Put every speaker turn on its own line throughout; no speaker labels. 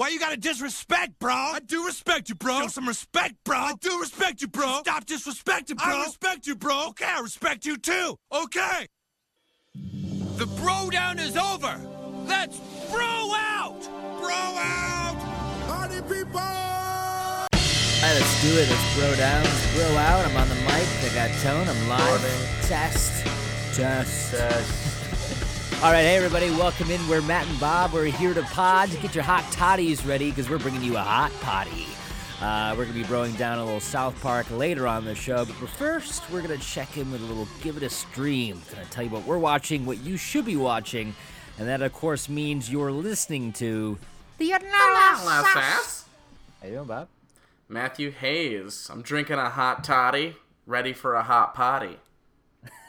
Why you gotta disrespect, bro?
I do respect you, bro.
Show some respect, bro.
I do respect you, bro.
Stop disrespecting, bro.
I respect you, bro.
Okay, I respect you too.
Okay.
The bro down is over. Let's bro out.
Bro out. Party people.
All right, let's do it. Let's bro down. Let's bro out. I'm on the mic. I got tone. I'm live. Test. Test. All right, hey everybody, welcome in. We're Matt and Bob. We're here to pod. Get your hot toddies ready because we're bringing you a hot potty. Uh, we're gonna be broing down a little South Park later on the show, but first we're gonna check in with a little give it a stream. Gonna tell you what we're watching, what you should be watching, and that of course means you're listening to the
Analysis.
How you doing, Bob?
Matthew Hayes. I'm drinking a hot toddy, ready for a hot potty.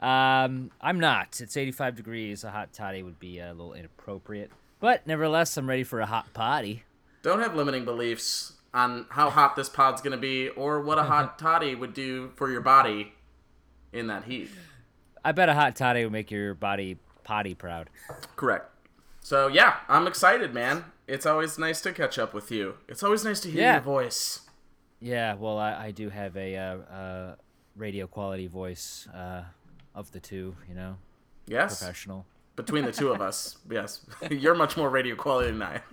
um, I'm not. It's 85 degrees. A hot toddy would be a little inappropriate. But nevertheless, I'm ready for a hot potty.
Don't have limiting beliefs on how hot this pod's gonna be or what a hot toddy would do for your body in that heat.
I bet a hot toddy would make your body potty proud.
Correct. So yeah, I'm excited, man. It's always nice to catch up with you. It's always nice to hear
Yeah.
your voice.
Yeah, well, I, I do have a uh, uh, radio quality voice uh, of the two, you know,
Yes.
professional.
Between the two of us, yes. You're much more radio quality than I.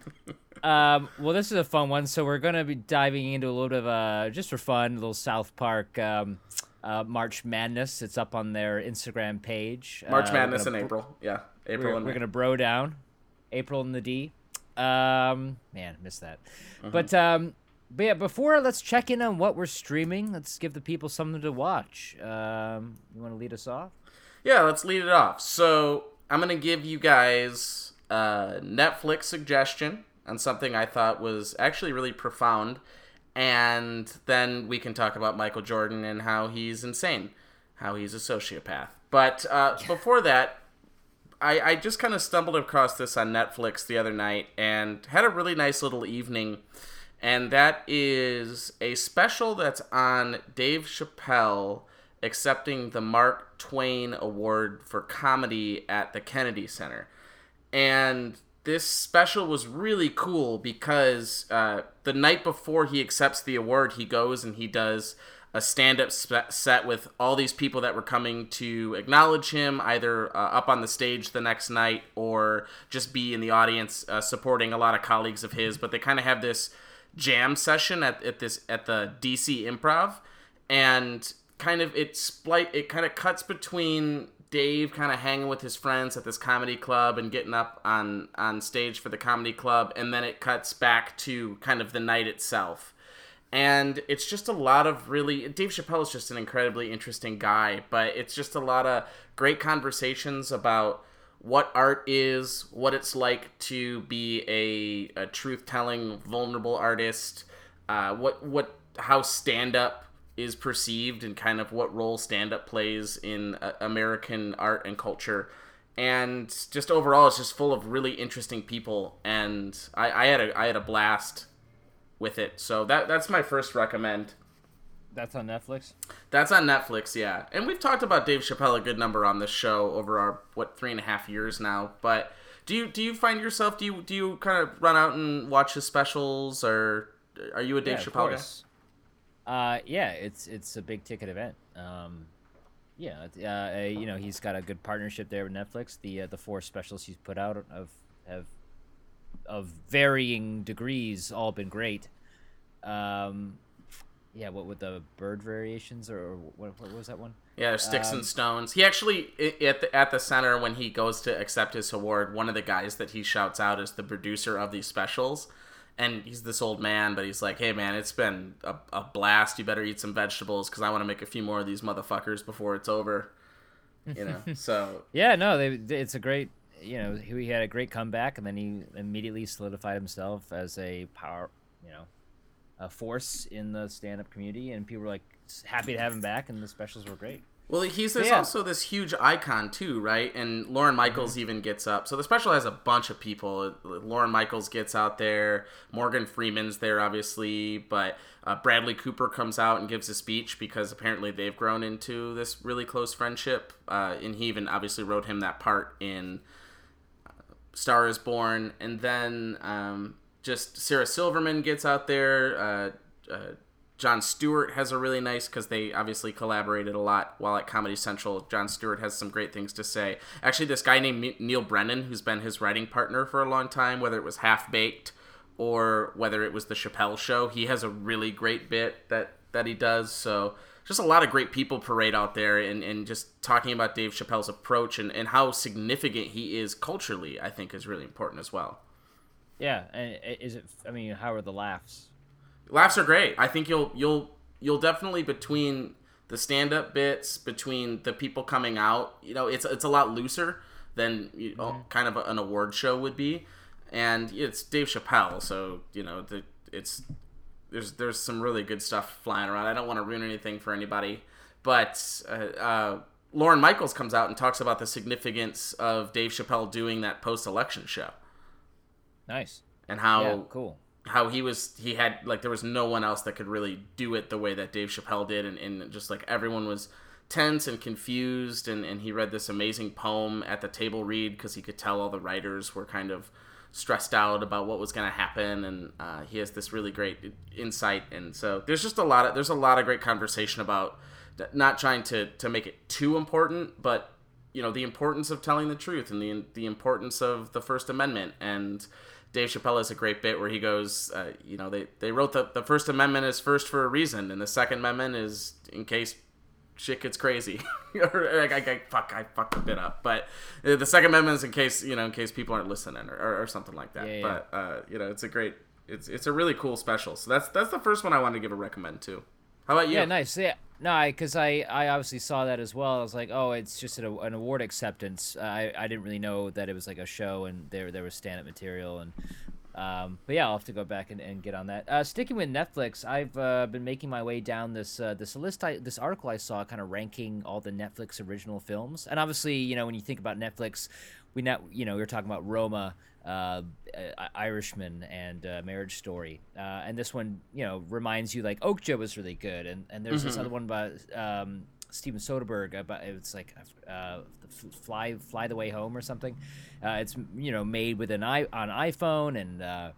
Um, well, this is a fun one. So we're gonna be diving into a little bit of uh, just for fun, a little South Park um, uh, March Madness. It's up on their Instagram page.
March
Uh,
Madness in
gonna
April. Yeah, April
We're, we're gonna bro down, April in the D. Um, man, missed that.
Mm-hmm.
But um, but yeah, before let's check in on what we're streaming. Let's give the people something to watch. Um, you want to lead us off?
Yeah, let's lead it off. So I'm gonna give you guys a Netflix suggestion on something I thought was actually really profound, and then we can talk about Michael Jordan and how he's insane, how he's a sociopath. But uh, before that, I, I just kind of stumbled across this on Netflix the other night and had a really nice little evening. And that is a special that's on Dave Chappelle accepting the Mark Twain Award for Comedy at the Kennedy Center. And this special was really cool because uh, the night before he accepts the award, he goes and he does a stand-up set with all these people that were coming to acknowledge him, either uh, up on the stage the next night or just be in the audience uh, supporting a lot of colleagues of his. But they kind of have this jam session at, at this at the DC Improv, and kind of it split it kind of cuts between Dave kind of hanging with his friends at this comedy club and getting up on on stage for the comedy club, and then it cuts back to kind of the night itself. And it's just a lot of really Dave Chappelle is just an incredibly interesting guy, but it's just a lot of great conversations about what art is, what it's like to be a, a truth telling, vulnerable artist, uh, what what how stand up is perceived and kind of what role stand up plays in uh, American art and culture. And just overall, it's just full of really interesting people, and I, I had a I had a blast with it. So that that's my first recommend.
That's on Netflix.
That's on Netflix, yeah. And we've talked about Dave Chappelle a good number on this show over our what three and a half years now. But do you do you find yourself do you do you kind of run out and watch his specials or are you a Dave
yeah,
Chappelle guy?
Uh, yeah, it's it's a big ticket event. Um, yeah, uh, uh, you know he's got a good partnership there with Netflix. The uh, the four specials he's put out of have of varying degrees all been great. Um, yeah, what with the bird variations or, what, what was that one?
Yeah, sticks
Um,
and stones. He actually at the at the center when he goes to accept his award, one of the guys that he shouts out is the producer of these specials. And he's this old man, but he's like, "Hey man, it's been a, a blast. You better eat some vegetables because I want to make a few more of these motherfuckers before it's over." You know, so
Yeah, no, they, it's a great. You know, he, he had a great comeback, and then he immediately solidified himself as a power. You know, a force in the stand-up community, and people were like happy to have him back, and the specials were great.
Well, he's this
Yeah.
also this huge icon too, right? And Lorne Michaels even gets up. So the special has a bunch of people. Lorne Michaels gets out there. Morgan Freeman's there, obviously, but uh, Bradley Cooper comes out and gives a speech because apparently they've grown into this really close friendship. Uh, and he even obviously wrote him that part in Star is Born, and then um, just Sarah Silverman gets out there. Uh, uh, Jon Stewart has a really nice because they obviously collaborated a lot while at Comedy Central. Jon Stewart has some great things to say. Actually, this guy named Neal Brennan, who's been his writing partner for a long time, whether it was Half Baked or whether it was the Chappelle Show, he has a really great bit that that he does. So just a lot of great people parade out there and, and just talking about Dave Chappelle's approach and, and how significant he is culturally, I think is really important as well.
Yeah, and is it? I mean, how are the laughs?
Laughs are great. I think you'll you'll you'll definitely between the stand up bits, between the people coming out, you know, it's it's a lot looser than you know, mm-hmm. kind of an award show would be, and it's Dave Chappelle, so you know the it's there's there's some really good stuff flying around. I don't want to ruin anything for anybody, but uh, uh, Lorne Michaels comes out and talks about the significance of Dave Chappelle doing that post election show.
Nice.
And how
yeah, cool
how he was he had like there was no one else that could really do it the way that Dave Chappelle did and, and just like everyone was tense and confused and, and he read this amazing poem at the table read because he could tell all the writers were kind of stressed out about what was going to happen and uh, he has this really great insight and so there's just a lot of there's a lot of great conversation about not trying to to make it too important but you know the importance of telling the truth and the the importance of the first amendment and Dave Chappelle has a great bit where he goes, uh, you know, they, they wrote the, the First Amendment is first for a reason, and the Second Amendment is in case shit gets crazy. or like, I, I, fuck, I fucked a bit up, but uh, the Second Amendment is in case you know, in case people aren't listening or, or, or something like that. Yeah, yeah. But uh, you know, it's a great, it's it's a really cool special. So that's that's the first one I wanted to give a recommend to. How about you?
Yeah, nice. Yeah, no, because I, I, I obviously saw that as well. I was like, oh, it's just an, an award acceptance. I, I didn't really know that it was like a show and there there was stand up material and. Um, but yeah, I'll have to go back and, and get on that. Uh, sticking with Netflix, I've uh, been making my way down this uh, this list. I, this article I saw, kind of ranking all the Netflix original films. And obviously, you know, when you think about Netflix, we not you know we were talking about Roma, uh, Irishman, and uh, Marriage Story, uh, and this one you know reminds you like Okja was really good, and and there's mm-hmm. this other one by um, Steven Soderbergh about it's like uh, fly fly the way home or something. Uh, it's you know made with an i on iPhone and. Uh,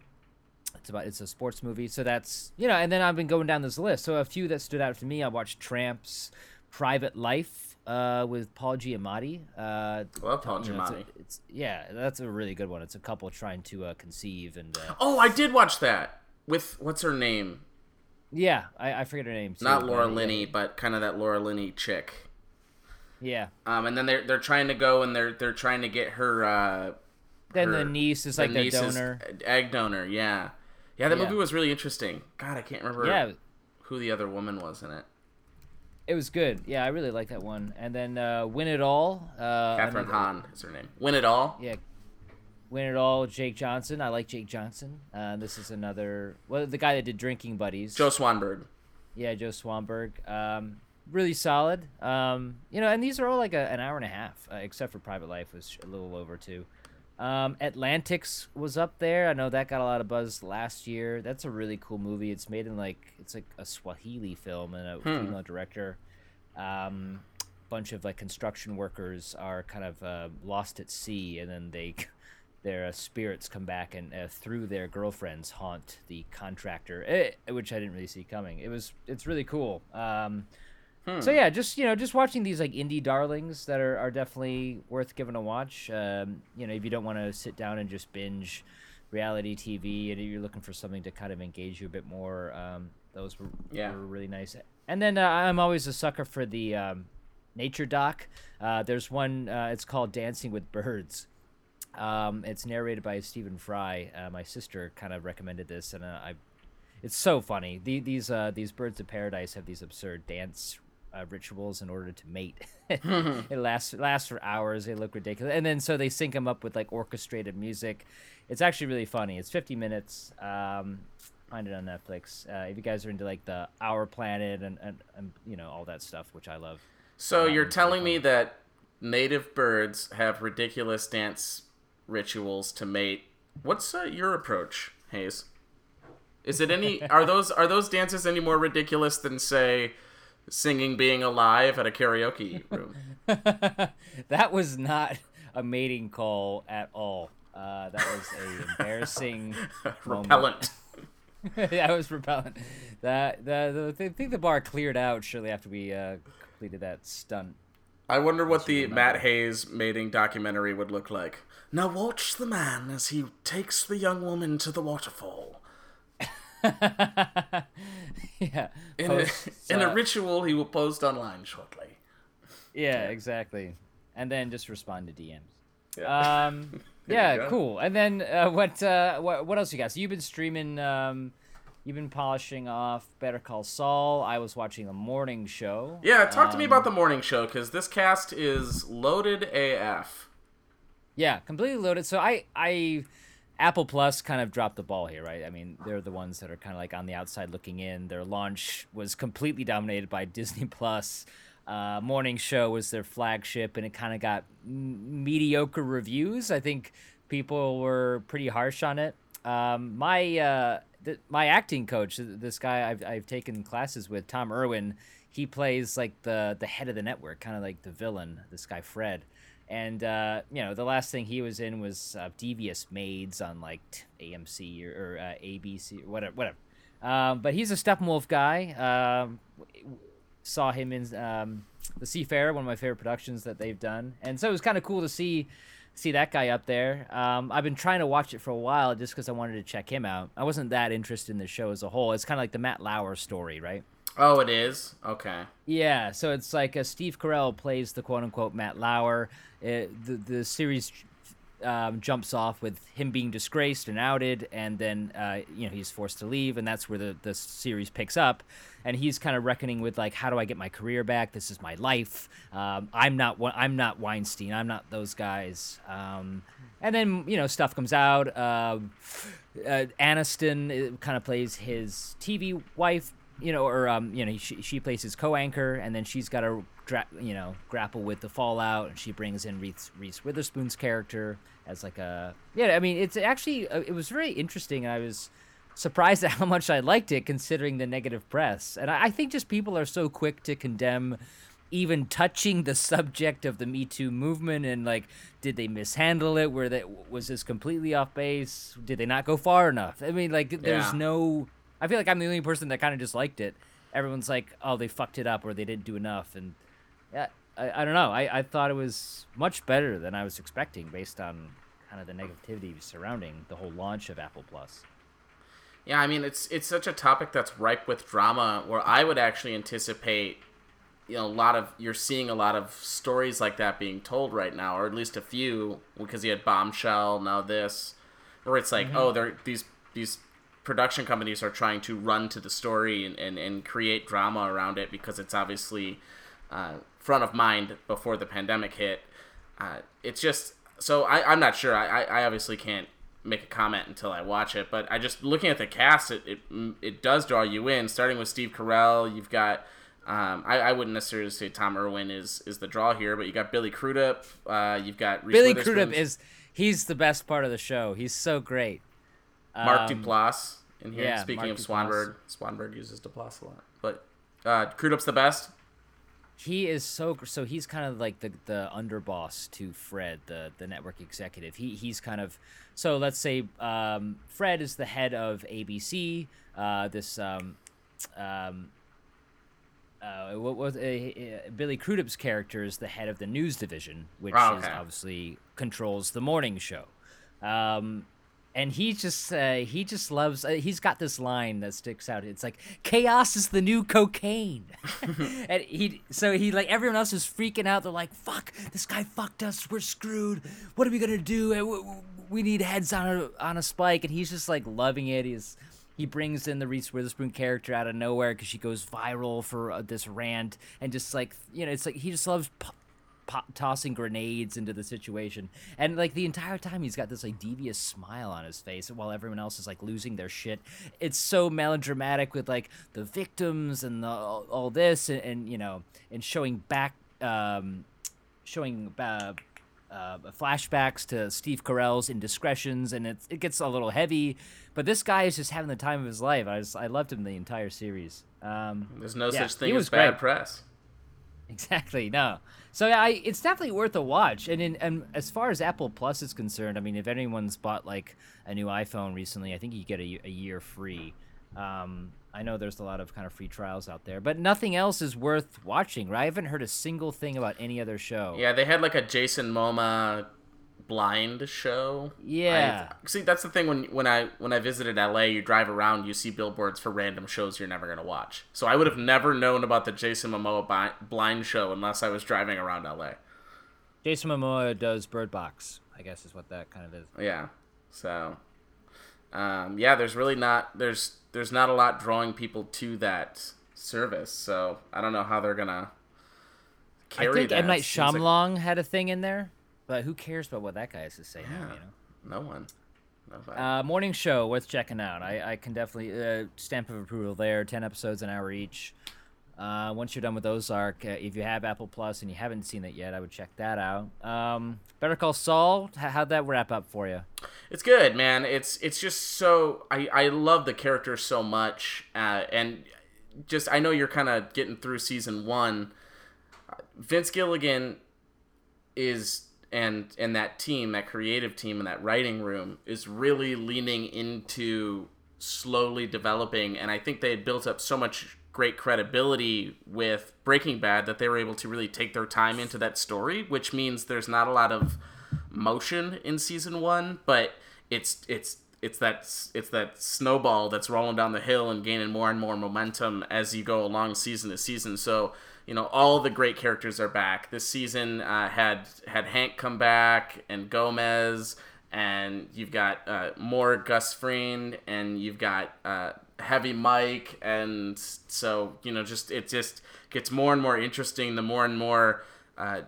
it's about it's a sports movie, so that's you know. And then I've been going down this list. So a few that stood out to me. I watched Tramps, Private Life, uh, with Paul Giamatti. Uh,
Love Paul you know,
Giamatti. It's, a, it's, yeah, that's a really good one. It's a couple trying to uh, conceive and. Uh,
oh, I did watch that with what's her name?
Yeah, I, I forget her name.
Too, Not Laura Linney, but kind of that Laura Linney chick.
Yeah.
Um, and then they're they're trying to go and they're they're trying to get her. Uh,
then her, the niece is like the donor.
egg donor, yeah. Yeah, that yeah. movie was really interesting. God, I can't remember.
Yeah.
Who the other woman was in it?
It was good. Yeah, I really like that one. And then uh, Win It All. Uh,
Kathryn Hahn is her name. Win It All.
Yeah. Win It All. Jake Johnson. I like Jake Johnson. Uh, this is another. Well, the guy that did Drinking Buddies.
Joe Swanberg.
Yeah, Joe Swanberg. Um, really solid. Um, you know, and these are all like a, an hour and a half, uh, except for Private Life was a little over two. Um, Atlantics was up there. I know that got a lot of buzz last year. That's a really cool movie. It's made in like it's like a Swahili film and a hmm. female director. Um, bunch of like construction workers are kind of uh, lost at sea, and then they their uh, spirits come back and uh, through their girlfriends haunt the contractor, eh, which I didn't really see coming. It was it's really cool. Um, Hmm. So yeah, just you know, just watching these like indie darlings that are, are definitely worth giving a watch. Um, you know, if you don't want to sit down and just binge reality TV, and you're looking for something to kind of engage you a bit more, um, those were, yeah. were really nice. And then uh, I'm always a sucker for the um, nature doc. Uh, there's one. Uh, it's called Dancing with Birds. Um, it's narrated by Stephen Fry. Uh, my sister kind of recommended this, and uh, I it's so funny. The, these uh, these birds of paradise have these absurd dance uh, rituals in order to mate. it lasts lasts for hours. They look ridiculous, and then so they sync them up with like orchestrated music. It's actually really funny. It's 50 minutes. Um, find it on Netflix. Uh, if you guys are into like the Our Planet and, and, and you know all that stuff, which I love.
So um, you're telling me that native birds have ridiculous dance rituals to mate. What's uh, your approach, Hayes? Is it any? are those are those dances any more ridiculous than say? Singing being alive at a karaoke room.
that was not a mating call at all. Uh, that was a embarrassing.
Repellent.
yeah, it was repellent. That the, the I think the bar cleared out shortly after we uh, completed that stunt.
I wonder what the Matt Hayes mating documentary would look like. Now watch the man as he takes the young woman to the waterfall.
yeah.
In, a, in
uh,
a ritual he will post online shortly.
Yeah, exactly. And then just respond to DMs.
Yeah.
Um, yeah, cool. And then uh, what, uh, what? What else you got? So you've been streaming. Um, you've been polishing off Better Call Saul. I was watching the morning show.
Yeah, talk to me
Um,
about the morning show because this cast is loaded AF.
Yeah, completely loaded. So I, I, Apple Plus kind of dropped the ball here, right? I mean, they're the ones that are kind of like on the outside looking in. Their launch was completely dominated by Disney Plus. Uh, Morning Show was their flagship, and it kind of got m- mediocre reviews. I think people were pretty harsh on it. Um, my uh, th- my acting coach, this guy I've, I've taken classes with, Tom Irwin, he plays like the the head of the network, kind of like the villain. This guy Fred, and uh, you know the last thing he was in was uh, Devious Maids on like t- AMC or, or uh, ABC or whatever, whatever. Um, but he's a Steppenwolf guy. Um, saw him in um, the Seafarer, one of my favorite productions that they've done, and so it was kind of cool to see see that guy up there. Um, I've been trying to watch it for a while just because I wanted to check him out. I wasn't that interested in the show as a whole. It's kind of like the Matt Lauer story, right?
Oh, it is? Okay.
Yeah, so it's like uh, Steve Carell plays the quote unquote Matt Lauer. It, the the series um, jumps off with him being disgraced and outed, and then uh, you know he's forced to leave, and that's where the the series picks up, and he's kind of reckoning with like how do I get my career back? This is my life. Um, I'm not I'm not Weinstein. I'm not those guys. Um, and then you know stuff comes out. Um uh, Aniston kind of plays his TV wife, you know, or um, you know, she, she plays his co-anchor, and then she's got to, dra- you know, grapple with the fallout, and she brings in Reese, Reese Witherspoon's character as like a, yeah, I mean, it's actually uh, it was very interesting. And I was surprised at how much I liked it, considering the negative press, and I, I think just people are so quick to condemn even touching the subject of the Me Too movement and like, did they mishandle it? Were that was this completely off base? Did they not go far enough? I mean, like, there's
Yeah.
no. I feel like I'm the only person that kind of just liked it. Everyone's like, oh, they fucked it up or they didn't do enough, and yeah, I, I don't know. I, I thought it was much better than I was expecting based on kind of the negativity surrounding the whole launch of Apple Plus.
Yeah, I mean it's it's such a topic that's ripe with drama where I would actually anticipate you know a lot of you're seeing a lot of stories like that being told right now or at least a few because you had Bombshell now this where it's like mm-hmm. oh they're these these production companies are trying to run to the story and, and, and create drama around it because it's obviously uh, front of mind before the pandemic hit. Uh, it's just so I, I'm not sure. I, I obviously can't make a comment until I watch it, but I just looking at the cast, it it, it does draw you in. Starting with Steve Carell, you've got. Um, I, I wouldn't necessarily say Tom Irwin is, is the draw here, but you got Billy Crudup. Uh, you've got Reese
Billy Crudup is he's the best part of the show. He's so great.
Mark
Um,
Duplass in here.
yeah,
Speaking
Mark
of
Duplass.
Swanberg, Swanberg uses Duplass a lot, but uh, Crudup's the best.
he is so so he's kind of like the the underboss to Fred, the the network executive. He he's kind of so let's say um, Fred is the head of ABC. Uh, this um, um, uh, what was uh, uh, Billy Crudup's character is the head of the news division, which
Oh,
is obviously controls the morning show. Um, and he just uh, he just loves. Uh, he's got this line that sticks out. It's like chaos is the new cocaine, and he so he like everyone else is freaking out. They're like, "Fuck, this guy fucked us. We're screwed. What are we gonna do? Uh, We need heads on a on a spike." And he's just like loving it. He's he brings in the Reese Witherspoon character out of nowhere because she goes viral for uh, this rant, and just like you know, it's like he just loves. Po- tossing grenades into the situation and like the entire time he's got this like devious smile on his face while everyone else is like losing their shit it's so melodramatic with like the victims and the, all, all this and, and you know and showing back um showing uh, uh, flashbacks to Steve Carell's indiscretions, and it it gets a little heavy. But this guy is just having the time of his life. I just, I loved him the entire series. Um,
There's no
Yeah,
such thing as bad
great.
press.
Exactly. No. So I, it's definitely worth a watch. And in and as far as Apple Plus is concerned, I mean, if anyone's bought like a new iPhone recently, I think you get a, a year free. Um, I know there's a lot of kind of free trials out there, but nothing else is worth watching. Right? I haven't heard a single thing about any other show.
Yeah, they had like a Jason Momoa blind show.
Yeah.
I, see, that's the thing when when I when I visited LA, you drive around, you see billboards for random shows you're never gonna watch. So I would have never known about the Jason Momoa blind show unless I was driving around LA.
Jason Momoa does Bird Box. I guess is what that kind of is.
Yeah. So, um, yeah, there's really not there's there's not a lot drawing people to that service. So I don't know how they're gonna carry
I think
that.
M Night
Seems like-
Shyamalan had a thing in there, but who cares about what that guy has to say now? You know.
no one.
Uh, morning show worth checking out. I, I can definitely uh, stamp of approval there. Ten episodes, an hour each. Uh, once you're done with Ozark, uh, if you have Apple Plus and you haven't seen it yet, I would check that out. Um, Better Call Saul. How'd that wrap up for you?
It's good, man. It's it's just so I I love the character so much, uh, and just I know you're kind of getting through season one. Vince Gilligan is and and that team, that creative team, and that writing room is really leaning into slowly developing, and I think they had built up so much great credibility with Breaking Bad that they were able to really take their time into that story, which means there's not a lot of motion in season one, but it's it's it's that it's that snowball that's rolling down the hill and gaining more and more momentum as you go along season to season. So you know all the great characters are back. This season uh, had had Hank come back and Gomez, and you've got uh, more Gus Fring, and you've got uh, Heavy Mike, and so you know just it just gets more and more interesting the more and more. Uh,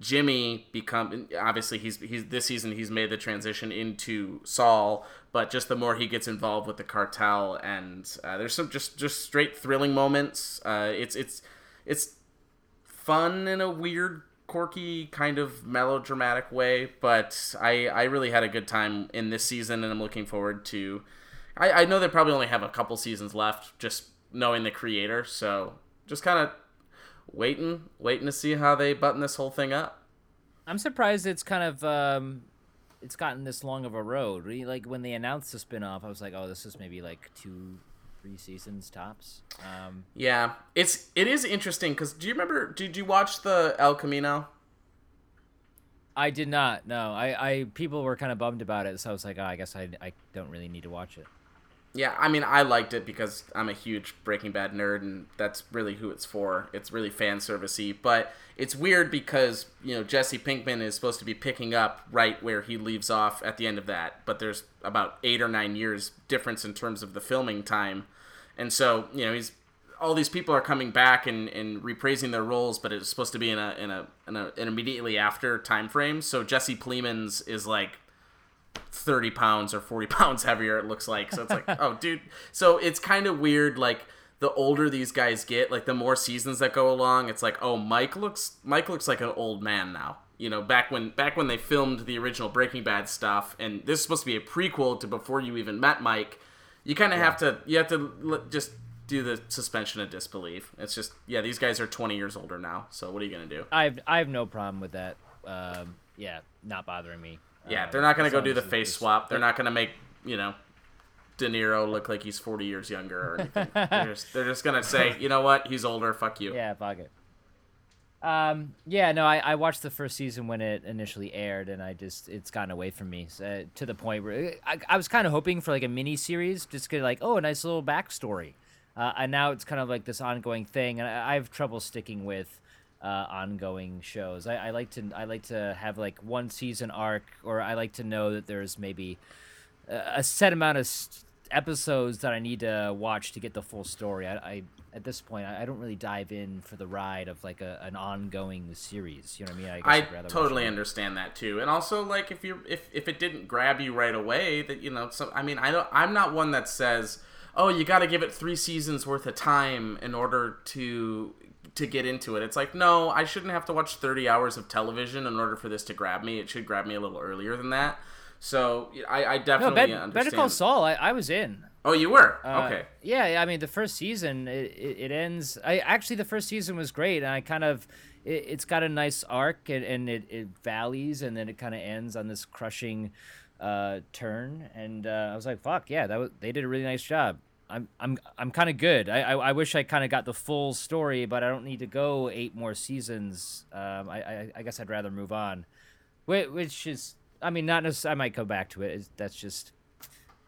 Jimmy become obviously he's he's this season he's made the transition into Saul, but just the more he gets involved with the cartel and uh, there's some just just straight thrilling moments. Uh, it's it's it's fun in a weird, quirky kind of melodramatic way, but I I really had a good time in this season, and I'm looking forward to. I I know they probably only have a couple seasons left, just knowing the creator, so just kind of waiting, waiting to see how they button this whole thing up.
I'm surprised it's kind of um, it's gotten this long of a road. Like when they announced the spinoff, I was like, oh, this is maybe like two, three seasons tops. Um,
Yeah, it's it is interesting because do you remember? Did you watch the El Camino?
I did not. No, I, I people were kind of bummed about it, so I was like, oh, I guess I, I don't really need to watch it.
Yeah, I mean, I liked it because I'm a huge Breaking Bad nerd, and that's really who it's for. It's really fan servicey, but it's weird because you know Jesse Pinkman is supposed to be picking up right where he leaves off at the end of that, but there's about eight or nine years difference in terms of the filming time, and so you know he's all these people are coming back and, and reprising their roles, but it's supposed to be in a in a in a an immediately after time frame. So Jesse Plemons is like 30 pounds or 40 pounds heavier it looks like. So it's like oh dude. So it's kind of weird like the older these guys get like the more seasons that go along it's like oh mike looks mike looks like an old man now. You know back when back when they filmed the original breaking bad stuff and this is supposed to be a prequel to before you even met mike you kind of have to you have to l- just do the suspension of disbelief. It's just yeah these guys are 20 years older now so what are you gonna do?
I have I have no problem with that. Um, yeah, not bothering me.
Yeah,
Uh,
they're not gonna go do the face swap. They're not gonna make you know De Niro look like he's forty years younger or anything. they're, just, they're just gonna say, you know what, he's older. Fuck you.
Yeah, fuck it. Um, yeah, no, I, I watched the first season when it initially aired, and I just it's gotten away from me so, to the point where I, I was kind of hoping for like a mini series, just get like oh a nice little backstory, uh, and now it's kind of like this ongoing thing, and I, I have trouble sticking with uh, ongoing shows. I, I like to I like to have like one season arc, or I like to know that there's maybe a a set amount of episodes that I need to watch to get the full story. I, I at this point I, I don't really dive in for the ride of like a, an ongoing series. You know what I mean? I,
I
I'd rather
totally understand that too, and also like if you if if it didn't grab you right away, that you know, so I mean, I don't, I'm not one that says, oh, you got to give it three seasons worth of time in order to to get into it. It's like, no, I shouldn't have to watch 30 hours of television in order for this to grab me. It should grab me a little earlier than that. So I, I
No,
definitely
Bet-
understand.
Better Call Saul. I, I was in.
Oh, you were
Uh,
okay.
Yeah, I mean the first season it, it, ends. I actually the first season was great, and I kind of it, it's got a nice arc and, and it, it valleys, and then it kind of ends on this crushing uh, turn. And uh, I was like, fuck yeah, that was they did a really nice job. I'm I'm I'm kind of good. I, I I wish I kind of got the full story, but I don't need to go eight more seasons. Um, I I, I guess I'd rather move on, which, which is I mean not necessarily. I might go back to it. It's, that's just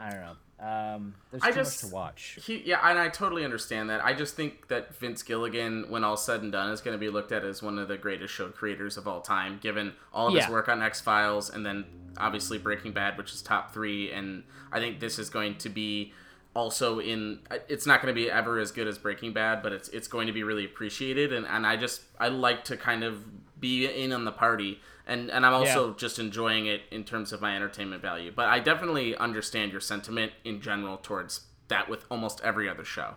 I don't know. Um, there's
I
too
just
much to watch.
He, yeah, and I totally understand that. I just think that Vince Gilligan, when all said and done, is going to be looked at as one of the greatest show creators of all time, given all of
Yeah.
his work on X Files and then obviously Breaking Bad, which is top three. And I think this is going to be also in. It's not going to be ever as good as Breaking Bad, but it's it's going to be really appreciated. And and I just I like to kind of be in on the party. And, and I'm also
Yeah.
just enjoying it in terms of my entertainment value. But I definitely understand your sentiment in general towards that with almost every other show.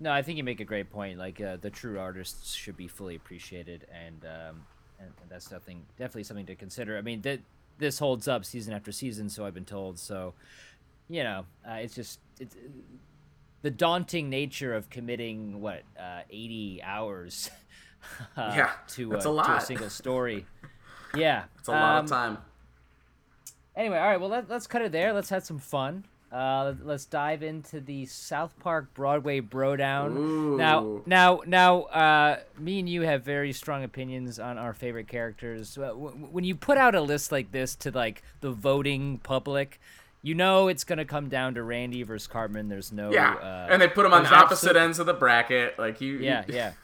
No, I think you make a great point. Like uh, the true artists should be fully appreciated, and um, and, and that's something definitely something to consider. I mean, that this holds up season after season, so I've been told. So, you know, uh, it's just it's the daunting nature of committing what uh, eighty hours. uh,
Yeah,
to, uh,
a
to a single story. Yeah,
It's a lot
um,
of time.
Anyway, all right. Well, let, let's cut it there. Let's have some fun. Uh, let's dive into the South Park Broadway Brodown. Now,
Ooh.
now, now, uh, me and you have very strong opinions on our favorite characters. Uh, when you put out a list like this to like the voting public, you know it's gonna come down to Randy versus Cartman. There's no
Yeah,
uh,
and they put them on
there's
opposite
absolute-
ends of the bracket. Like you.
yeah, yeah.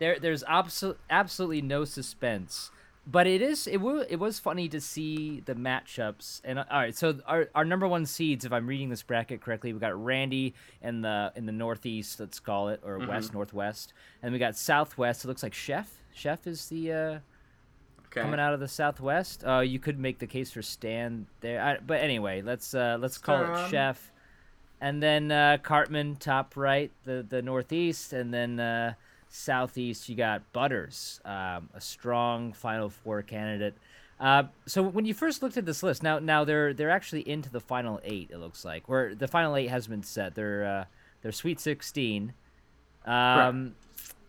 There, there's absolutely absolutely no suspense, but it is it was it was funny to see the matchups. And uh, all right, so our our number one seeds, if I'm reading this bracket correctly, we got Randy in the in the northeast, let's call it, or west northwest, and we got southwest. It looks like Chef. Chef is the uh,
Okay.
coming out of the southwest. Uh, you could make the case for Stan there, I, but anyway, let's uh, let's call it Chef, and then uh, Cartman top right, the the northeast, and then uh, southeast you got Butters, um, a strong Final Four candidate. Uh, so when you first looked at this list, now now they're they're actually into the final eight. It looks like where the final eight has been set. They're uh, they're Sweet Sixteen. Um,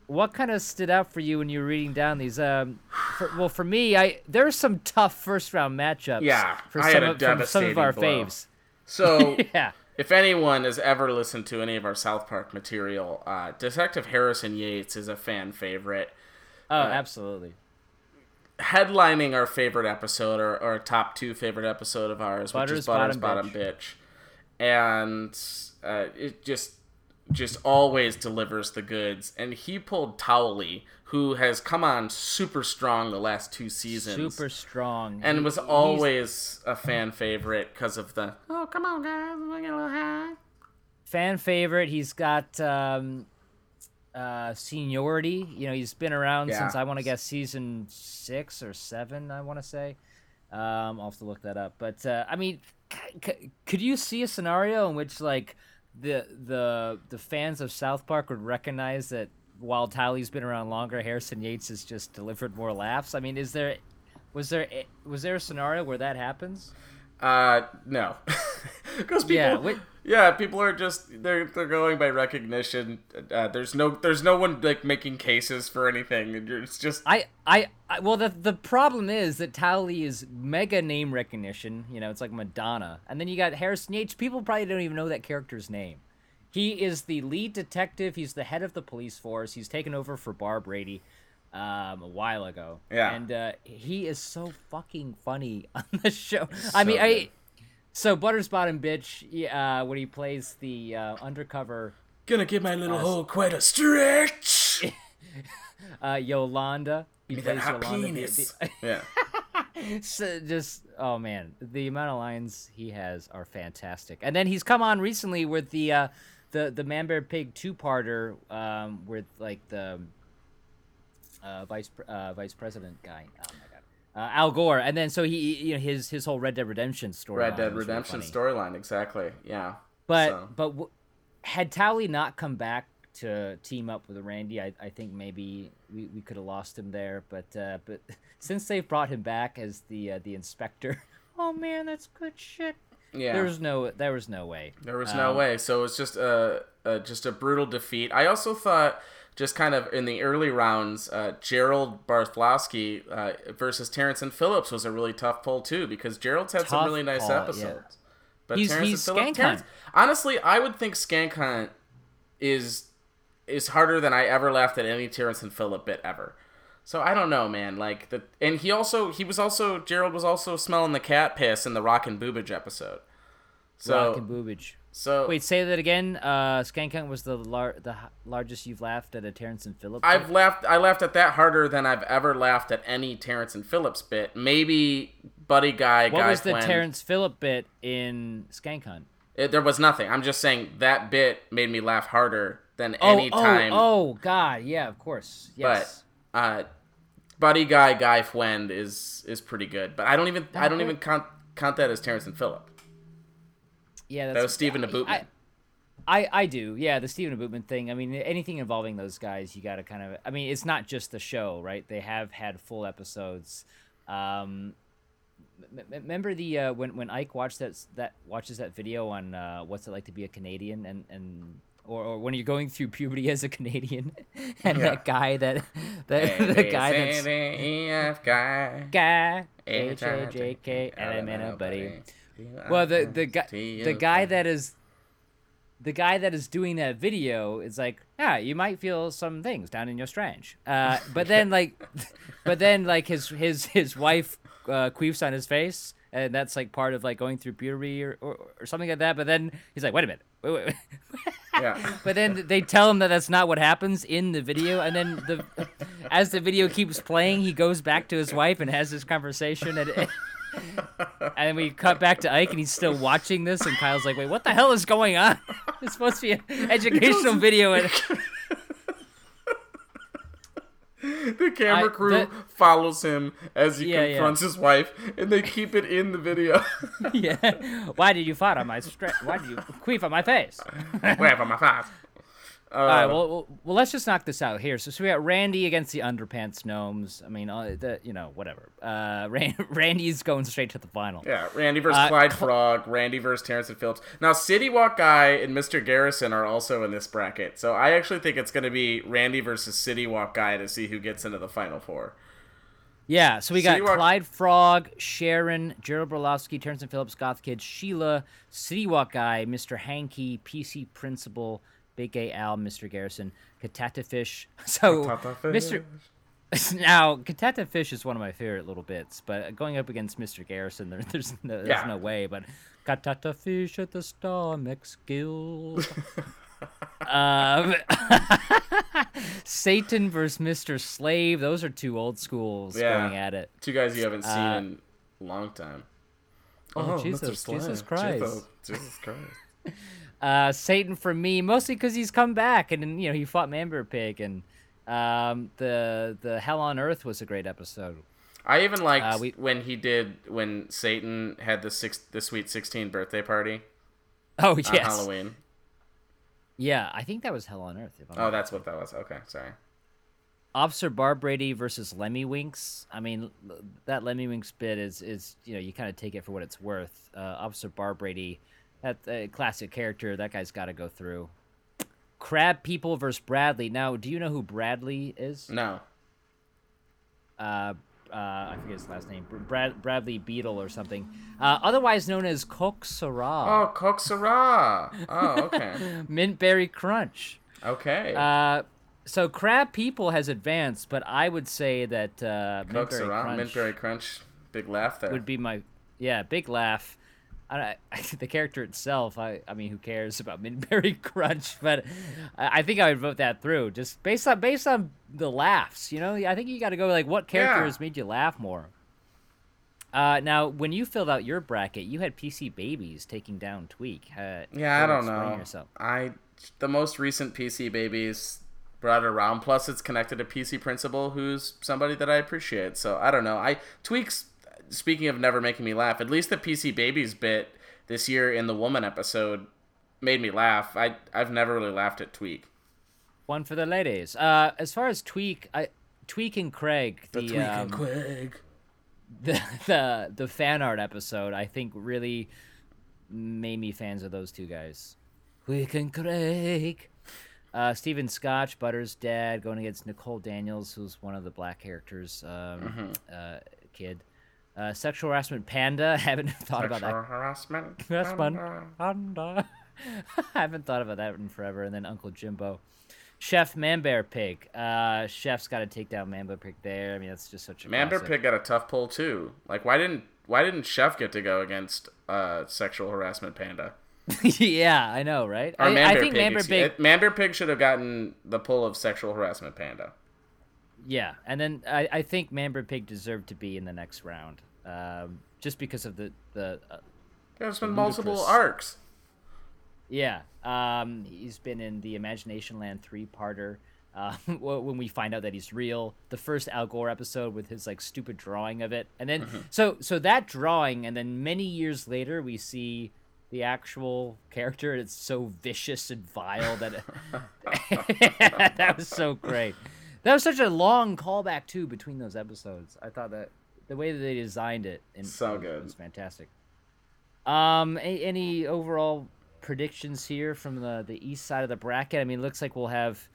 what kind of stood out for you when you were reading down these? Um, for, well, for me, I there are some tough first round matchups.
Yeah,
for
I
some
had a
of, from some of
devastating
our
blow.
faves.
So,
Yeah,
if anyone has ever listened to any of our South Park material, uh, Detective Harrison Yates is a fan favorite.
oh, absolutely.
headlining our favorite episode or, or top two favorite episode of ours, which is Butters
Bottom
Bottom, Bitch. and uh, it just just always delivers the goods. And he pulled Towelie, who has come on super strong the last two seasons,
Super strong.
and was
he's-
always a fan favorite because of the oh come on guys, we're get a little high.
fan favorite. He's got um, uh, seniority. You know, he's been around
Yeah.
since I want to guess season six or seven. I want to say. Um, I'll have to look that up. But uh, I mean, c- c- could you see a scenario in which like the the the fans of South Park would recognize that while Towelie's been around longer, Harrison Yates has just delivered more laughs? I mean, is there was there was there a scenario where that happens?
Uh, no, because people,
Yeah,
yeah, people are just they're they're going by recognition. Uh, there's no there's no one like making cases for anything. It's just
I, I, I well, the the problem is that Towelie is mega name recognition. You know, it's like Madonna, and then you got Harrison Yates. People probably don't even know that character's name. He is the lead detective. He's the head of the police force. He's taken over for Barbrady um, a while ago.
Yeah.
and uh, he is so fucking funny on the show. I mean, I.
good.
So Butters Bottom bitch, yeah, uh, when he plays the uh, undercover
gonna give my little hole quite a stretch.
uh, Yolanda, he
That
plays Yolanda. the-
penis.
the-
yeah,
so just oh man, the amount of lines he has are fantastic. And then he's come on recently with the uh, the the Man Bear Pig two parter um, with like the uh, vice uh, vice president guy. Oh my god. Uh, Al Gore, and then so he, you know, his his whole Red Dead Redemption story.
Red Dead Redemption storyline exactly. Yeah,
But
So-
but w- had Towelie not come back to team up with Randy, I, I think maybe we, we could have lost him there. But uh, but since they've brought him back as the uh, the inspector, oh man, that's good shit.
Yeah.
There was no. There was no way.
There was no
Um,
way. So it was just a, a just a brutal defeat. I also thought just kind of in the early rounds, uh, Gerald Broflovski uh, versus Terrence and Phillips was a really tough pull too because Gerald's had some really nice
call, yeah.
episodes. But
He's-
Terrence
he's
and Phillips, Terrence, honestly, I would think Skank Hunt is is harder than I ever laughed at any Terrence and Phillip bit ever. So I don't know, man. Like the and he also he was also Gerald was also smelling the cat piss in the Rock and Boobage episode. So
Rock and boobage.
So
Wait, say that again. Uh, Skank Hunt was the lar- the largest you've laughed at a Terrence and Phillips.
I've laughed. I laughed at that harder than I've ever laughed at any Terrence and Phillips bit. Maybe Buddy Guy.
What
Guy
was the. Terrence Phillip bit in Skank Hunt?
It, there was nothing. I'm just saying that bit made me laugh harder than
Oh,
any time.
oh, oh, God, yeah, of course, yes.
But uh, Buddy Guy Guy Fwend is is pretty good. But I don't even I don't even count count that as Terrence and Phillip.
Yeah, that's
That was Stephen DeBootman.
I, I, I do, yeah, the Stephen Bootman thing. I mean, anything involving those guys, you got to kind of. I mean, it's not just the show, right? They have had full episodes. Um, m- remember the uh, when when Ike watched that that watches that video on uh, what's it like to be a Canadian and and or, or when you're going through puberty as a Canadian, and
Yeah.
that guy that that the guy that's
guy.
guy H A J K L M N O buddy. Well, the the guy the guy that is the guy that is doing that video is like, yeah, you might feel some things down in your strange. Uh, but then like, but then like his his his wife uh, queefs on his face, and that's like part of like going through puberty or, or, or something like that. But then he's like, wait a minute, wait, wait, wait.
Yeah.
But then they tell him that that's not what happens in the video, and then the as the video keeps playing, he goes back to his wife and has this conversation, and and then we cut back to Ike, and he's still watching this, and Kyle's like, "Wait, what the hell is going on? It's supposed to be an educational video." And
The camera
I-
crew
that-
follows him as he
Yeah, yeah.
confronts his wife, and they keep it in the video.
yeah, why did you fart on my stra- Why did you queef on my face?
Where from my face? Uh,
All right, well, well, well, let's just knock this out here. So, so we got Randy against the Underpants Gnomes. I mean, uh, the, you know, whatever. Uh, Ran- Randy's going straight to the final.
Yeah, Randy versus
Uh,
Clyde Frog, Randy versus Terrence and Phillips. Now, City Wok Guy and Mr. Garrison are also in this bracket, so I actually think it's going to be Randy versus City Wok Guy to see who gets into the final four.
Yeah, so we got
City Walk-
Clyde Frog, Sharon, Gerald Broflovski, Terrence and Phillips, Goth Kid, Sheila, City Wok Guy, Mr. Hanky, PC Principal, Big Gay Al, Mr. Garrison, Katata Fish. So,
Katata
Mr. now, Katata Fish is one of my favorite little bits, but going up against Mr. Garrison, there, there's no, there's
Yeah.
no way. But Katata Fish at the Star Mex Guild. um, Satan versus Mr. Slave. Those are two old schools
Yeah.
going at it.
Two guys you haven't seen
Uh,
in a long time.
Oh, Jesus, Jesus Christ.
Jesus, Jesus Christ.
Uh, Satan for me, mostly because he's come back and you know he fought ManBearPig and um, the the Hell on Earth was a great episode.
I even liked
Uh, we-
when he did when Satan had the six the Sweet Sixteen birthday party
Oh
on
yes,
Halloween.
yeah, I think that was Hell on Earth. If I'm
Oh, that's what that was. Okay, sorry.
Officer Barbrady versus Lemmiwinks. I mean, that Lemmiwinks bit is is you know you kind of take it for what it's worth. Uh, Officer Barbrady, that uh, classic character. That guy's got to go through. Crab People versus Bradley. Now, do you know who Bradley is?
No.
Uh, uh, I forget his last name. Brad Bradley Beetle or something. Uh, otherwise known as Coke Sarah.
Oh, Coke Sarah. Oh, okay.
Mint Berry Crunch.
Okay.
Uh, so Crab People has advanced, but I would say that uh, Mint
Coke
Berry
Sarah,
Crunch
Mintberry Crunch. Big laugh there.
would be my yeah big laugh. I, I, the character itself, I, I mean, who cares about Mint Berry Crunch? But I, I think I would vote that through just based on based on the laughs. You know, I think you got to go like what character
Yeah.
has made you laugh more. Uh, now, when you filled out your bracket, you had PC Babies taking down Tweek. Uh,
Yeah, I don't know.
Yourself.
I the most recent PC babies brought it around. Plus, it's connected to PC Principal, who's somebody that I appreciate. So I don't know. I tweaks. Speaking of never making me laugh, at least the PC babies bit this year in the woman episode made me laugh. I I've never really laughed at Tweek.
One for the ladies. Uh, as far as Tweek, I Tweek and Craig, the, Tweek um,
Quig.
the the the fan art episode I think really made me fans of those two guys. Quick and Craig. Uh, Stephen Stotch, Butter's dad, going against Nicole Daniels, who's one of the black characters, um, uh, kid. Uh, sexual harassment panda. Haven't thought about
Sexual
that.
harassment.
Harassment panda. I haven't thought about that in forever. And then Uncle Jimbo. Chef Manbear Pig. Uh, Chef's got to take down Manbear Pig there. I mean, that's just such a
Manbear
classic.
Pig got a tough pull too. Like, why didn't why didn't Chef get to go against uh, sexual harassment panda?
yeah, I know, right?
Or
I,
Manbear
I think
Pig.
Manbear Pig.
Manbear Pig should have gotten the pull of sexual harassment panda.
Yeah, and then I, I think ManBearPig deserved to be in the next round, um, just because of the the uh,
There's been multiple arcs.
yeah. Um, he's been in the Imaginationland three parter. Uh, when we find out that he's real, the first Al Gore episode with his like stupid drawing of it, and then
Mm-hmm.
so so that drawing, and then many years later we see the actual character. and It's so vicious and vile that it, that was so great. That was such a long callback too between those episodes. I thought that the way that they designed it in,
So
was-
good.
was fantastic. Um, a- any overall predictions here from the the east side of the bracket? I mean, it looks like we'll have.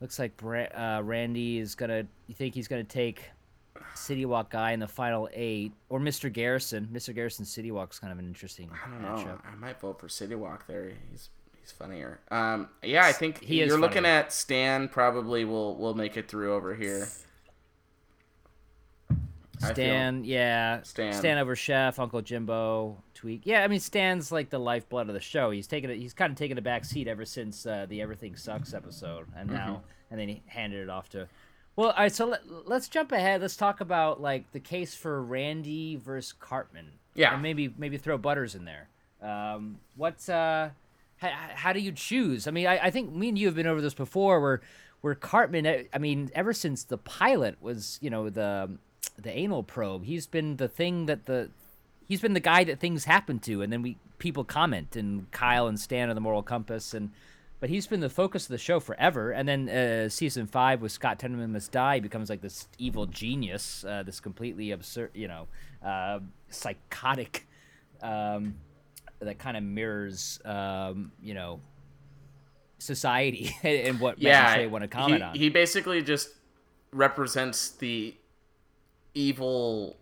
Looks like uh, Randy is gonna. You think he's gonna take City Wok guy in the final eight, or Mr. Garrison? Mr. Garrison City Wok's kind of an interesting
I don't know. I might vote for City Wok there. He's he's funnier. Um, yeah, I think
He is
you're looking
funnier.
at Stan. Probably will will make it through over here.
Stan, yeah,
Stan.
Stan over Chef, Uncle Jimbo, Tweek. Yeah, I mean Stan's like the lifeblood of the show. He's taken it. He's kind of taken a back seat ever since uh, the Everything Sucks episode, and now
Mm-hmm.
and then he handed it off to. Well, all right. So let, let's jump ahead. Let's talk about like the case for Randy versus Cartman.
Yeah.
and maybe maybe throw Butters in there. Um, what's uh, how, how do you choose? I mean, I, I think me and you have been over this before, where where Cartman. eh, I mean, ever since the pilot was, you know, the the anal probe, he's been the thing that the he's been the guy that things happen to, and then we people comment, and Kyle and Stan are the moral compass, and but he's been the focus of the show forever. And then uh, season five with Scott Tenorman must die becomes like this evil genius, uh, this completely absurd, you know, uh, psychotic, um, that kind of mirrors, um, you know, society and what
yeah,
Shay want to comment
he,
on.
he basically just represents the evil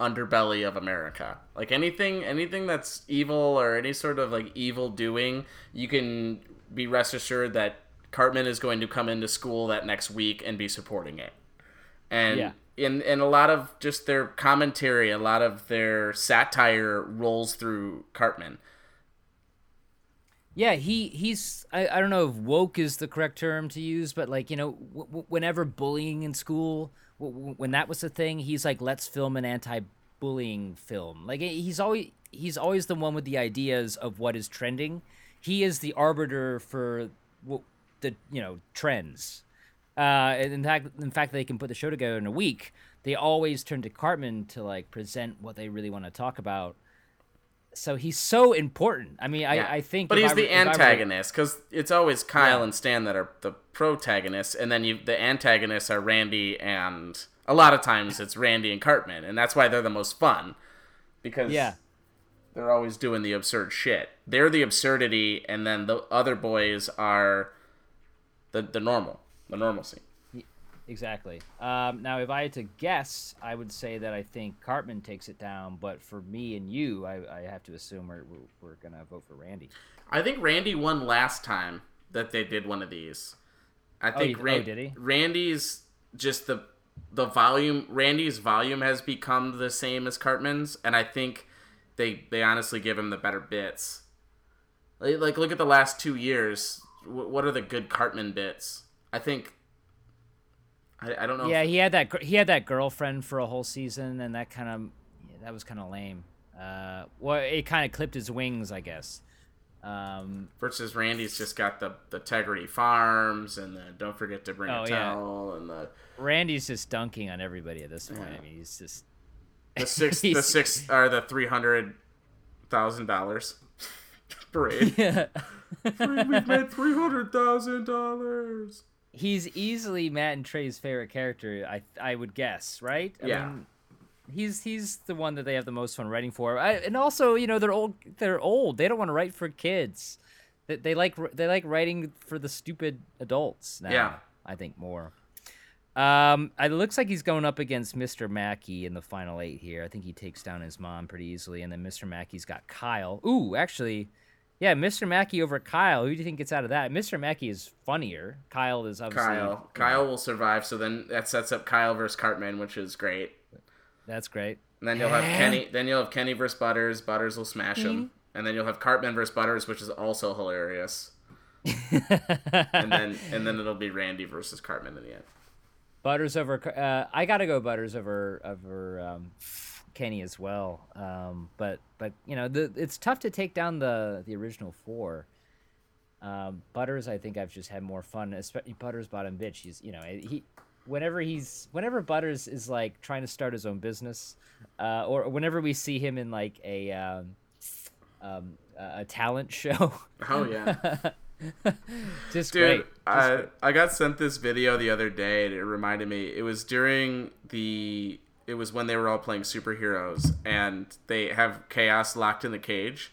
underbelly of America. Like anything anything that's evil or any sort of like evil doing, you can be rest assured that Cartman is going to come into school that next week and be supporting it. And
Yeah.
In in a lot of just their commentary, a lot of their satire rolls through Cartman.
Yeah, he he's I, I don't know if woke is the correct term to use, but like you know, w- whenever bullying in school, w- when that was the thing, he's like, let's film an anti-bullying film. Like he's always he's always the one with the ideas of what is trending. He is the arbiter for w- the you know trends. Uh, in fact, in fact, they can put the show together in a week. They always turn to Cartman to like present what they really want to talk about. So he's so important. I mean,
Yeah.
I, I think,
but he's
I
the
if I were-
antagonist because it's always Kyle
Yeah.
and Stan that are the protagonists, and then you the antagonists are Randy and a lot of times it's Randy and Cartman, and that's why they're the most fun because
Yeah.
they're always doing the absurd shit. They're the absurdity, and then the other boys are the the normal, the normalcy.
Exactly. Um, now, if I had to guess, I would say that I think Cartman takes it down. But for me and you, I, I have to assume we're, we're, we're gonna vote for Randy.
I think Randy won last time that they did one of these. I think
you-
Ran-
oh, did he?
Randy's just the the volume. Randy's volume has become the same as Cartman's, and I think they they honestly give him the better bits. Like, like look at the last two years. Wh- What are the good Cartman bits? I think. I, I don't know.
Yeah,
if-
he had that he had that girlfriend for a whole season, and that kind of yeah, that was kind of lame. Uh, well, it kind of clipped his wings, I guess. Um,
versus Randy's just got the the Tegrity Farms and the Don't Forget to Bring
Oh,
a
yeah.
Towel and the
Randy's just dunking on everybody at this point. I mean, he's just
the six the six or the three hundred thousand dollars parade.
yeah.
We've made three hundred thousand dollars.
He's easily Matt and Trey's favorite character. I I would guess, right? I
Yeah.
mean, He's he's the one that they have the most fun writing for. I, and also, you know, they're old. They're old. They don't want to write for kids. They, they like they like writing for the stupid adults now.
Yeah.
I think more. Um, it looks like he's going up against Mr. Mackey in the final eight here. I think he takes down his mom pretty easily, and then Mr. Mackey's got Kyle. Ooh, actually, yeah, Mr. Mackey over Kyle. Who do you think gets out of that? Mr. Mackey is funnier. Kyle is obviously
Kyle. Kyle will survive, so then that sets up Kyle versus Cartman, which is great.
That's great.
And then you'll have Kenny. Then you'll have Kenny versus Butters. Butters will smash him. And then you'll have Cartman versus Butters, which is also hilarious. and then and then it'll be Randy versus Cartman in the end.
Butters over. Uh, I gotta go Butters over over um, Kenny as well. Um, but but you know the it's tough to take down the the original four. Um, Butters, I think I've just had more fun. Especially Butters bottom bitch. He's you know he whenever he's whenever Butters is like trying to start his own business, uh, or whenever we see him in like a um, um, a talent show.
Oh yeah.
just
Dude,
great. Just
I
great.
I got sent this video the other day and it reminded me it was during the it was when they were all playing superheroes and they have chaos locked in the cage.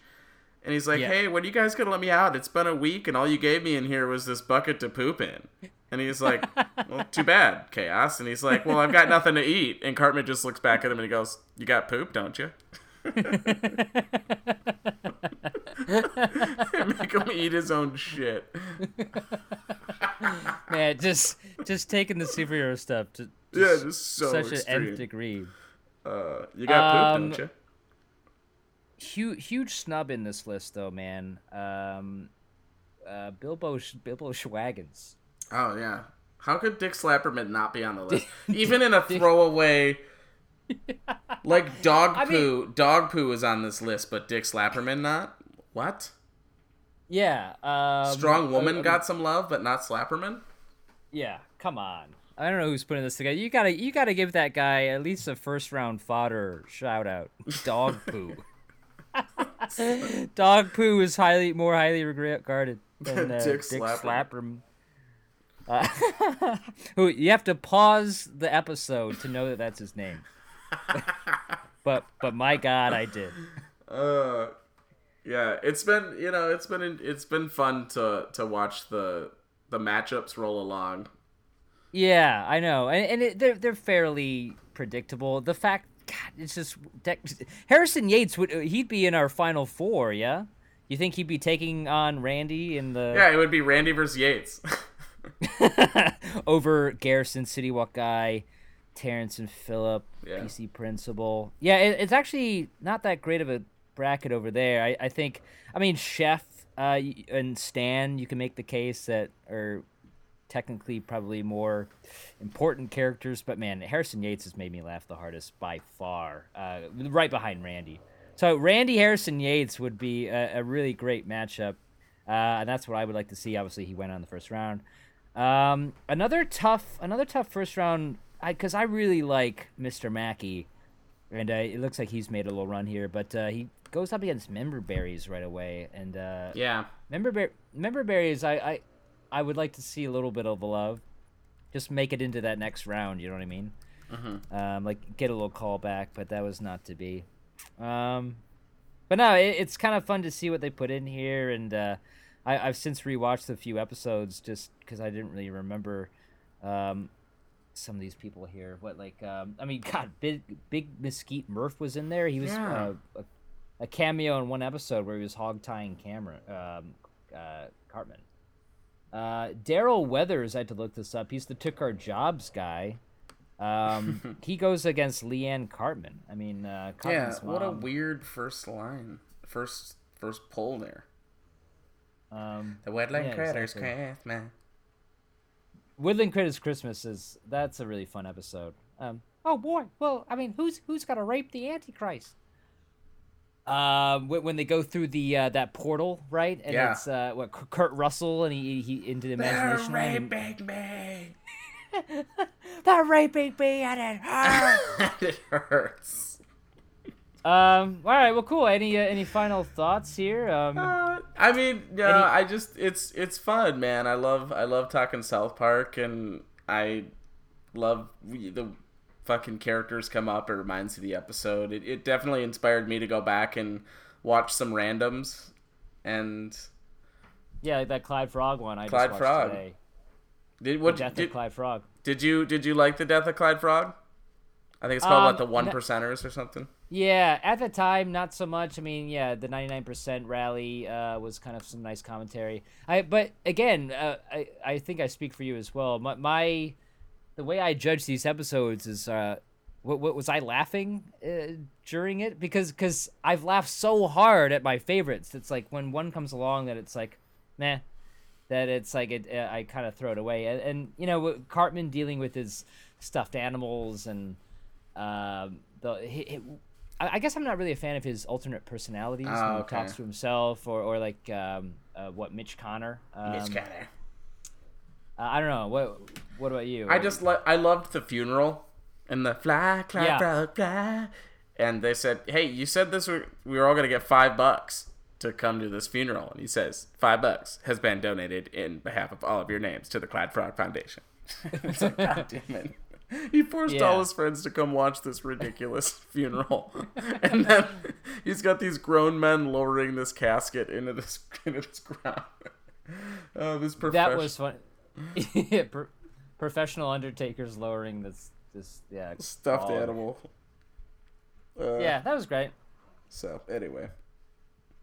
And he's like,
Yeah.
"Hey, when are you guys gonna let me out? It's been a week, and all you gave me in here was this bucket to poop in." And he's like, "Well, too bad, chaos." And he's like, "Well, I've got nothing to eat." And Cartman just looks back at him and he goes, "You got poop, don't you?" Make him eat his own shit.
Man, just just taking the superhero stuff to
Yeah, just so
such
extreme.
an nth degree.
Uh, you got
Um,
poop, don't you?
Huge huge snub in this list though, man. Um, uh, Bilbo Sh- Bilbo Schwaggins.
Oh yeah. How could Dick Slapperman not be on the list? Even in a throwaway, like dog
I
poo. dog poo is on this list, but Dick Slapperman not. What?
Yeah. Um,
Strong woman
uh,
got some love, but not Slapperman.
Yeah, come on. I don't know who's putting this together. You gotta you gotta give that guy at least a first round fodder shout out. Dog poo. Dog poo is highly more highly regarded than uh,
Dick
Dick.
Slapperman.
Uh, who you have to pause the episode to know that that's his name. but but my God, I did.
Uh, yeah. It's been you know it's been it's been fun to to watch the the matchups roll along.
Yeah, I know, and, and it, they're they're fairly predictable. The fact, God, it's just Harrison Yates would he'd be in our final four, yeah. You think he'd be taking on Randy in the
Yeah, it would be Randy versus Yates.
over Garrison, City Wok guy, Terrance and Phillip,
Yeah.
PC Principal. Yeah, it, it's actually not that great of a bracket over there. I, I think, I mean, Chef uh, and Stan, you can make the case that are technically probably more important characters, but man, Harrison Yates has made me laugh the hardest by far, uh, right behind Randy. So Randy Harrison Yates would be a, a really great matchup, uh, and that's what I would like to see. Obviously, he went on the first round. Um, another tough, another tough first round, because I, really like Mr. Mackey, and uh, it looks like he's made a little run here, but uh, he goes up against Member Berries right away, and uh,
yeah.
Member Bear, Member Berries, I, I, I would like to see a little bit of love, just make it into that next round. You know what I mean? Um, like get a little call back, but that was not to be. Um, but no, it, it's kind of fun to see what they put in here, and uh, I, I've since rewatched a few episodes just because I didn't really remember um, some of these people here. What like um, I mean, God, Big Big Mesquite Murph was in there. He was
Yeah.
uh, a, a cameo in one episode where he was hog tying camera um, uh, Cartman. Uh, Daryl Weathers, I had to look this up. He's the took our jobs guy. Um, he goes against Liane Cartman. I mean, uh,
Yeah,
Cartman's
what a weird first line. First first poll there.
Um,
The Wetland
Yeah,
Critters
exactly.
Christmas.
Woodland Critters Christmas is that's a really fun episode. Um, oh boy, well, I mean, who's who's gonna rape the Antichrist? Um, when, they go through the uh, that portal, right? And
Yeah.
it's uh, what Kurt Russell and he he into the imagination. land and-
me.
They're raping me and it hurts.
it hurts.
um. All right. Well, cool. Any uh, any final thoughts here? Um.
Uh, I mean, yeah, I just it's it's fun, man. I love I love talking South Park, and I love the fucking characters come up, it reminds me of the episode. It, it definitely inspired me to go back and watch some randoms. And
Yeah, like that Clyde Frog one. I
Clyde
just watched
Frog.
today.
did
The
what
Death
did,
of Clyde Frog.
did you did you like the death of Clyde Frog? I think it's called what
Um,
the one percenters or something.
Yeah, at the time, not so much. I mean, yeah, the 99% rally uh, was kind of some nice commentary. I, but again, uh, I, I think I speak for you as well. My, my the way I judge these episodes is, uh, what, what was I laughing uh, during it? Because because I've laughed so hard at my favorites. It's like when one comes along that it's like, meh, that it's like it, uh, I kind of throw it away. And, and you know, Cartman dealing with his stuffed animals and um, the he, he, I guess I'm not really a fan of his alternate personalities when
Oh,
he
okay.
talks to himself or, or like um, uh, what Mitch Connor. Um,
Mitch Carter.
Uh, I don't know. What what about you?
I just lo- I loved the funeral and the fly, fly,
Yeah.
fly, fly. And they said, "Hey, you said this were we were all gonna get five bucks to come to this funeral." And he says, five bucks has been donated in behalf of all of your names to the Clyde Frog Foundation." it's like, God damn it. He forced all his friends to come watch this ridiculous funeral, and then he's got these grown men lowering this casket into this into this ground. Oh, this profession- that
was fun. yeah, pro- professional undertakers lowering this this yeah
stuffed animal. Uh,
Yeah, that was great.
So anyway,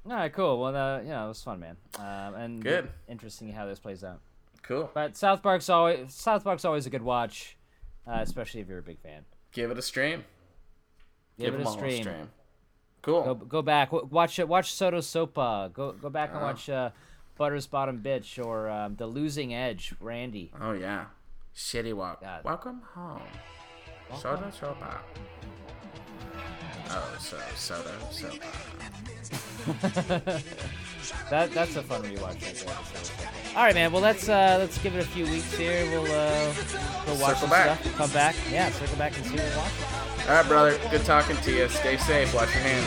All right, cool. Well, uh, yeah, it was fun, man. Um, and
Good.
interesting how this plays out.
cool.
But South Park's always South Park's always a good watch, uh, especially if you're a big fan.
Give it a stream.
Give, it
them
a stream.
Cool.
Go go back. W- Watch it. Watch SoDoSoPa. Go go back and
Oh.
watch uh, Butter's Bottom Bitch or um, The Losing Edge. Randy.
Oh yeah. Shitty walk.
God.
Welcome home. SoDoSoPa. Oh, so soda sopa.
That that's a fun rewatch right there. All right, man. Well, let's uh, let's give it a few weeks here. We'll uh, go watch
Circle
some
back.
stuff. Come back. Yeah, circle back and see what we're watching.
All right, brother. Good talking to you. Stay safe. Wash your hands.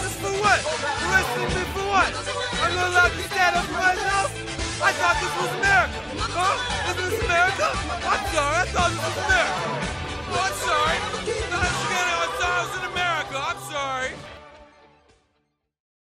This for what? Arresting me for what? I look like stand up. I thought this was America. Huh? Is this America? I'm sorry. I thought this was America. Oh, I'm sorry. Not as good as I America. I'm sorry.